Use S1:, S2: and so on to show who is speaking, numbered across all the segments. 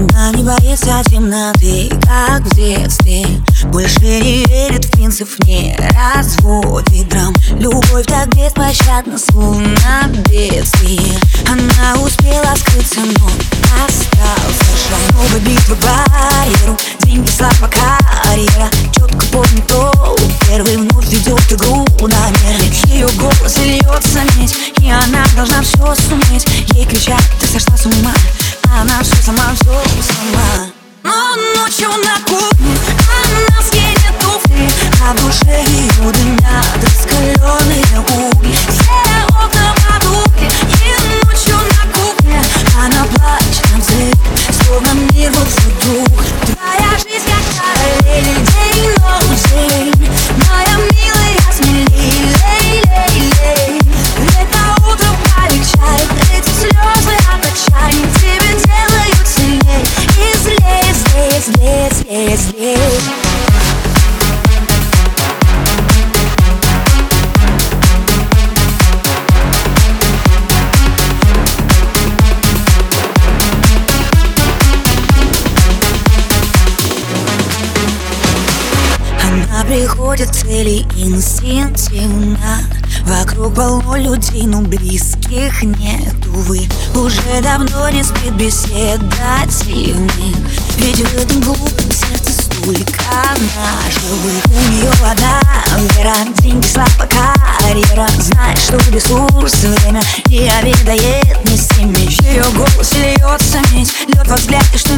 S1: Она не боится темноты, как в детстве. Больше не верит в принцип, не разводит драм. Любовь так беспощадна, словно бедствие. Она успела скрыться, но остался шаг Новая битва барьеру, деньги, слава, карьера. Четко помню то, первый вновь ведет игру намер Ее голос льется медь, и она должна все суметь. Ей кричат, ты сошла с ума она все сама, все Она приходит цели инстинктивно Вокруг полно людей, но близких нет, увы Уже давно не спит беседа беседативных Ведь в этом глупом сердце столько наживых У нее одна вера, деньги, слава, карьера. Знает, что ресурс, время не обедает не с теми Ее голос льется медь, лед во взгляд, и что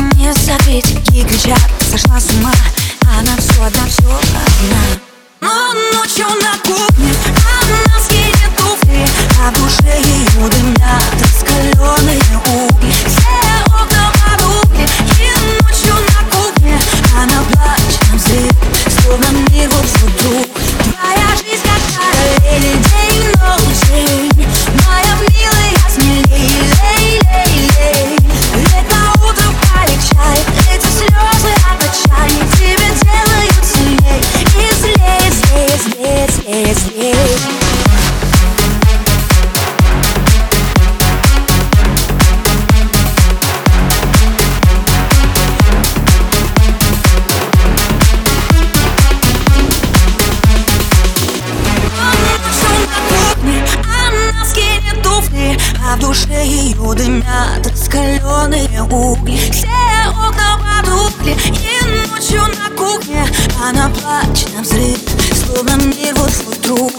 S1: ее дымят раскаленные угли. Все окна потухли И ночью на кухне Она плачет на взрыв Словно мир вот вдруг